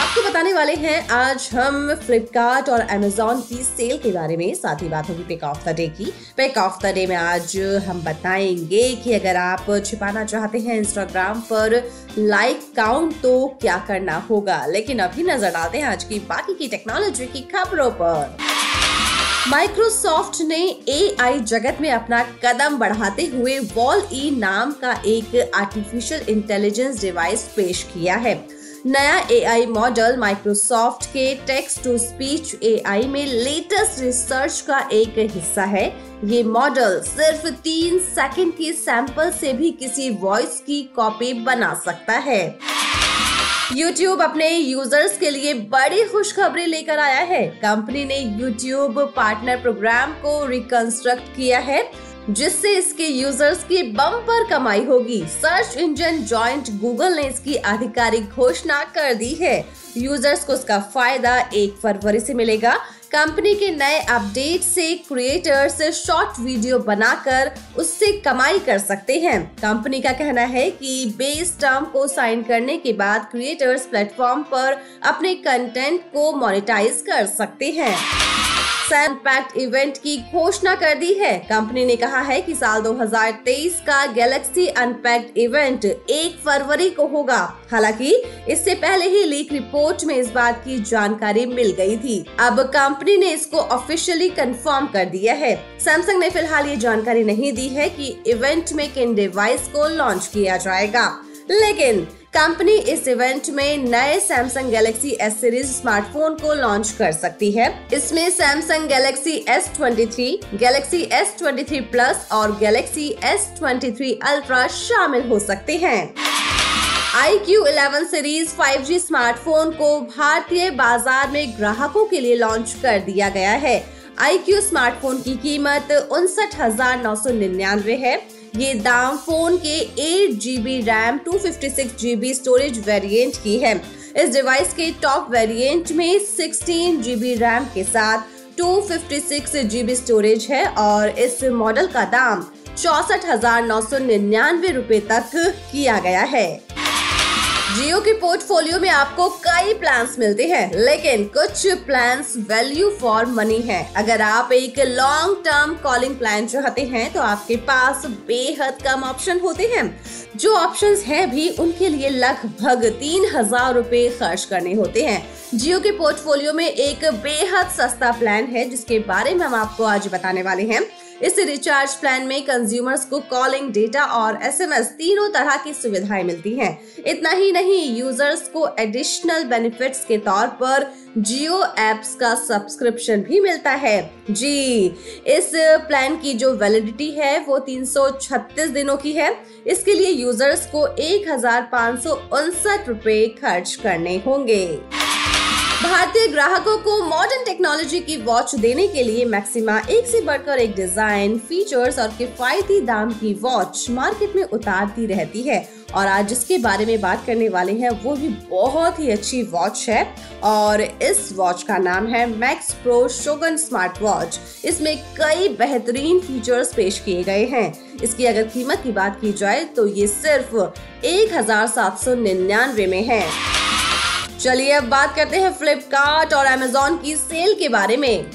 आपको बताने वाले हैं, आज हम फ्लिपकार्ट और अमेजोन की सेल के बारे में। साथ ही बात होगी पिक ऑफ़ द डे की। पिक ऑफ़ द डे में आज हम बताएँगे कि अगर आप छिपाना चाहते हैं इंस्टाग्राम पर लाइक काउंट तो क्या करना होगा? लेकिन अभी नज़र डालते हैं आज की बाकी की टेक्नोलॉजी की खबरों पर। माइक्रोसॉफ्ट ने एआई जगत में अपना कदम बढ़ाते हुए वॉल ई नाम का एक आर्टिफिशियल इंटेलिजेंस डिवाइस पेश किया है। नया एआई मॉडल माइक्रोसॉफ्ट के टेक्स्ट टू स्पीच एआई में लेटेस्ट रिसर्च का एक हिस्सा है। ये मॉडल सिर्फ़ तीन सेकंड के सैंपल से भी किसी वॉइस की कॉपी बना सकता है। YouTube अपने यूज़र्स के लिए बड़ी खुशखबरी लेकर आया है। कंपनी ने YouTube पार्टनर प्रोग्राम को रिकंस्ट्रक्ट किया है। जिससे इसके यूज़र्स की बम्पर कमाई होगी। सर्च इंजन जॉइंट गूगल ने इसकी आधिकारिक घोषणा कर दी है। यूज़र्स को इसका फ़ायदा एक फरवरी से मिलेगा। कंपनी के नए अपडेट से क्रिएटर्स शॉर्ट वीडियो बनाकर उससे कमाई कर सकते हैं। कंपनी का कहना है कि बेस टर्म को साइन करने के बाद क्रिएटर्स प्लेटफॉर्म पर अपने कंटेंट को मोनेटाइज कर सकते हैं। पैक्ट इवेंट की घोषणा कर दी है। कंपनी ने कहा है कि साल 2023 का गैलेक्सी अनपैक्ड इवेंट एक फरवरी को होगा। हालाँकि, इससे पहले ही लीक रिपोर्ट में इस बात की जानकारी मिल गई थी। अब कंपनी ने इसको ऑफिशियली कंफर्म कर दिया है। सैमसंग ने फ़िलहाल ये जानकारी नहीं दी है कि इवेंट में किन डिवाइस को लॉन्च किया जाएगा। लेकिन कंपनी इस इवेंट में नए Samsung Galaxy S series smartphone को लॉन्च कर सकती है। इसमें Samsung Galaxy S twenty three Galaxy S twenty three plus और Galaxy S twenty three ultra शामिल हो सकते हैं। I Q eleven series 5G smartphone को भारतीय बाज़ार में ग्राहकों के लिए लॉन्च कर दिया गया है। आई क्यू स्मार्टफ़ोन की कीमत उनसठ हज़ार नौ सौ निन्यानवे है। ये दाम फ़ोन के eight GB RAM two fifty storage variant की है। इस डिवाइस के टॉप वेरिएंट में सिक्सटीन जीबी रैम के साथ टू फिफ्टी स्टोरेज है और इस मॉडल का दाम चौसठ हज़ार नौ सौ निन्यानवे रूपए तक किया गया है। जियो के पोर्टफोलियो में आपको कई प्लान्स मिलते हैं, लेकिन कुछ प्लान्स वैल्यू फॉर मनी है। अगर आप एक लॉन्ग टर्म कॉलिंग प्लान चाहते हैं तो आपके पास बेहद कम ऑप्शन होते हैं। जो ऑप्शंस हैं भी, उनके लिए लगभग तीन हज़ार रूपए खर्च करने होते हैं। जियो के पोर्टफोलियो में एक बेहद सस्ता प्लान है, जिसके बारे में हम आपको आज बताने वाले हैं। इस रिचार्ज प्लान में कंज्यूमर्स को कॉलिंग डेटा और एसएमएस तीनों तरह की सुविधाएँ मिलती हैं। इतना ही नहीं यूज़र्स को एडिशनल बेनिफिट्स के तौर पर जियो एप्स का सब्सक्रिप्शन भी मिलता है। जी, इस प्लान की जो वैलिडिटी है, वो 336 दिनों की है। इसके लिए यूज़र्स को एक हज़ार खर्च करने होंगे। भारतीय ग्राहकों को मॉडर्न टेक्नोलॉजी की वॉच देने के लिए मैक्सिमा एक से बढ़कर एक डिज़ाइन फीचर्स और किफायती दाम की वॉच मार्केट में उतारती रहती है। और आज जिसके बारे में बात करने वाले हैं, वो भी बहुत ही अच्छी वॉच है। और इस वॉच का नाम है Max Pro Shogun smart watch इसमें कई बेहतरीन फीचर्स पेश किए गए हैं। इसकी अगर कीमत की बात की जाए तो ये सिर्फ़ एक हज़ार सात सौ निन्यानवे में है। चलिए अब बात करते हैं फ्लिपकार्ट और अमेजोन की सेल के बारे में।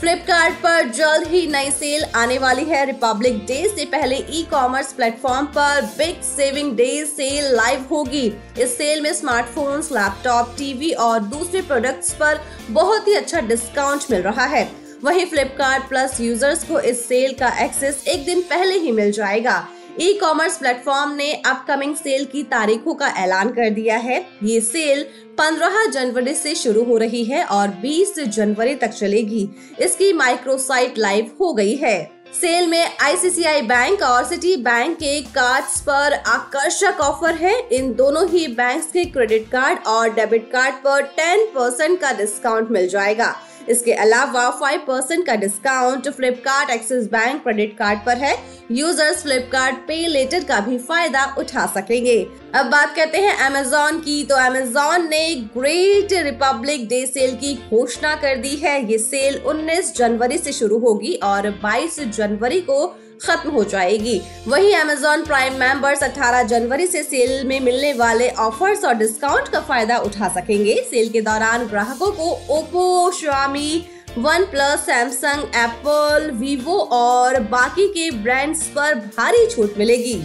फ्लिपकार्ट पर जल्द ही नई सेल आने वाली है। रिपब्लिक डे से पहले ई कॉमर्स प्लेटफॉर्म पर Big Saving Day sale live होगी। इस सेल में स्मार्टफोन्स, लैपटॉप टीवी और दूसरे प्रोडक्ट्स पर बहुत ही अच्छा डिस्काउंट मिल रहा है। वहीं फ्लिपकार्ट प्लस यूज़र्स को इस सेल का एक्सेस एक दिन पहले ही मिल जाएगा। ई कॉमर्स प्लेटफॉर्म ने अपकमिंग सेल की तारीखों का ऐलान कर दिया है। ये सेल 15 जनवरी से शुरू हो रही है और 20 जनवरी तक चलेगी। इसकी माइक्रोसाइट लाइव हो गई है। सेल में आईसीसीआई बैंक और सिटी बैंक के कार्ड्स पर आकर्षक ऑफ़र है। इन दोनों ही बैंक्स के क्रेडिट कार्ड और डेबिट कार्ड पर 10 परसेंट का डिस्काउंट मिल जाएगा। इसके अलावा फाइव परसेंट का discount Flipkart Axis Bank credit card पर है। यूज़र्स फ्लिपकार्ट पे लेटर का भी फ़ायदा उठा सकेंगे। अब बात करते हैं अमेजोन की। तो अमेजोन ने ग्रेट रिपब्लिक डे सेल की घोषणा कर दी है। ये सेल 19 जनवरी से शुरू होगी और 22 जनवरी को खत्म हो जाएगी। वहीं अमेजोन प्राइम मेंबर्स 18 जनवरी से सेल में मिलने वाले ऑफर्स और डिस्काउंट का फ़ायदा उठा सकेंगे। सेल के दौरान ग्राहकों को Oppo Xiaomi OnePlus Samsung Apple Vivo और बाकी के ब्रांड्स पर भारी छूट मिलेगी।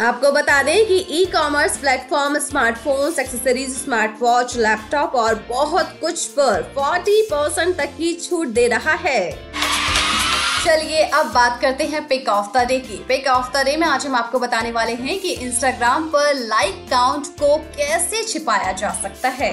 आपको बता दें कि e commerce platform smartphones, accessories smart watch laptop और बहुत कुछ पर 40 परसेंट तक की छूट दे रहा है। चलिए अब बात करते हैं पिक ऑफ़ द डे की। पिक ऑफ़ द डे में आज हम आपको बताने वाले हैं कि इंस्टाग्राम पर लाइक काउंट को कैसे छिपाया जा सकता है।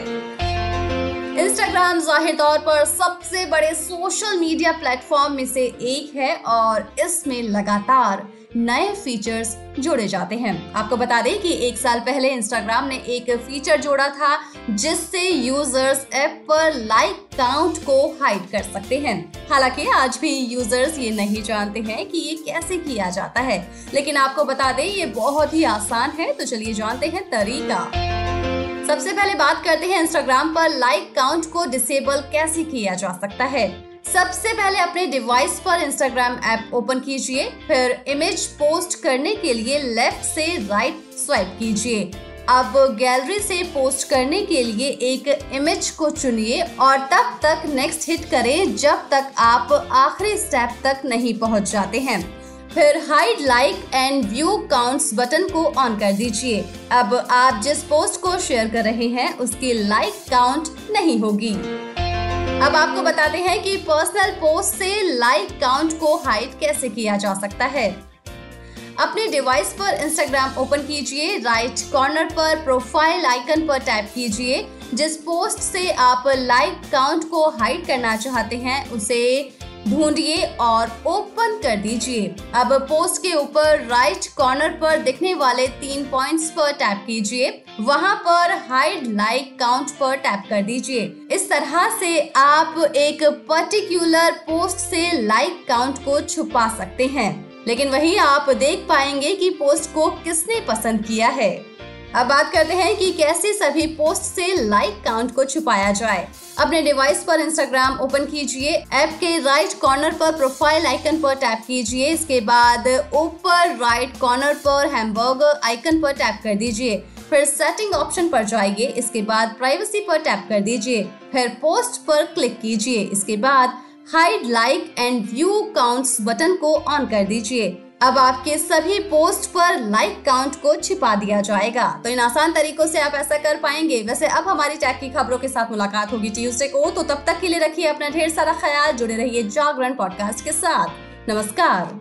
इंस्टाग्राम ज़ाहिर तौर पर सबसे बड़े सोशल मीडिया प्लेटफॉर्म में से एक है और इसमें लगातार नए फीचर्स जोड़े जाते हैं। आपको बता दें कि एक साल पहले इंस्टाग्राम ने एक फीचर जोड़ा था, जिससे यूज़र्स ऐप पर लाइक काउंट को हाइड कर सकते हैं। हालाँकि आज भी यूज़र्स ये नहीं जानते हैं कि ये कैसे किया जाता है, लेकिन आपको बता दें ये बहुत ही आसान है तो चलिए जानते हैं तरीका। सबसे पहले बात करते हैं इंस्टाग्राम पर लाइक काउंट को डिसेबल कैसे किया जा सकता है? सबसे पहले अपने डिवाइस पर इंस्टाग्राम ऐप ओपन कीजिए, फिर इमेज पोस्ट करने के लिए लेफ़्ट से राइट स्वाइप कीजिए। अब गैलरी से पोस्ट करने के लिए एक इमेज को चुनिए और तब तक नेक्स्ट हिट करें जब तक आप आखिरी स्टेप तक नहीं पहुँच जाते हैं। फिर hide like and view counts button को ऑन कर दीजिए। अब आप जिस पोस्ट को शेयर कर रहे हैं, उसकी लाइक काउंट नहीं होगी। अब आपको बताते हैं कि पर्सनल पोस्ट से लाइक काउंट को हाइड कैसे किया जा सकता है। अपने डिवाइस पर इंस्टाग्राम ओपन कीजिए राइट कॉर्नर पर प्रोफ़ाइल आइकन पर टैप कीजिए। जिस पोस्ट से आप लाइक काउंट को हाइड करना चाहते हैं, उसे ढूंढिए और ओपन कर दीजिए। अब पोस्ट के ऊपर राइट कॉर्नर पर दिखने वाले तीन पॉइंट्स पर टैप कीजिए। वहाँ पर हाइड लाइक काउंट पर टैप कर दीजिए। इस तरह से आप एक पर्टिकुलर पोस्ट से लाइक काउंट को छुपा सकते हैं। लेकिन वही आप देख पाएँगे कि पोस्ट को किसने पसंद किया है। अब बात करते हैं कि कैसे सभी पोस्ट से लाइक काउंट को छुपाया जाए। अपने डिवाइस पर इंस्टाग्राम ओपन कीजिए ऐप के राइट कॉर्नर पर प्रोफ़ाइल आइकन पर टैप कीजिए, इसके बाद ऊपर राइट कॉर्नर पर हैमबर्गर आइकन पर टैप कर दीजिए। फिर सेटिंग ऑप्शन पर जाइए, इसके बाद प्राइवेसी पर टैप कर दीजिए। फिर पोस्ट पर क्लिक कीजिए, इसके बाद hide like and view counts button को ऑन कर दीजिए। अब आपके सभी पोस्ट पर लाइक काउंट को छिपा दिया जाएगा। तो इन आसान तरीकों से आप ऐसा कर पाएँगे। वैसे अब हमारी टैग की खबरों के साथ मुलाकात होगी ट्यूजडे को। तो तब तक के लिए रखिए अपना ढेर सारा ख्याल। जुड़े रहिए जागरण पॉडकास्ट के साथ। नमस्कार।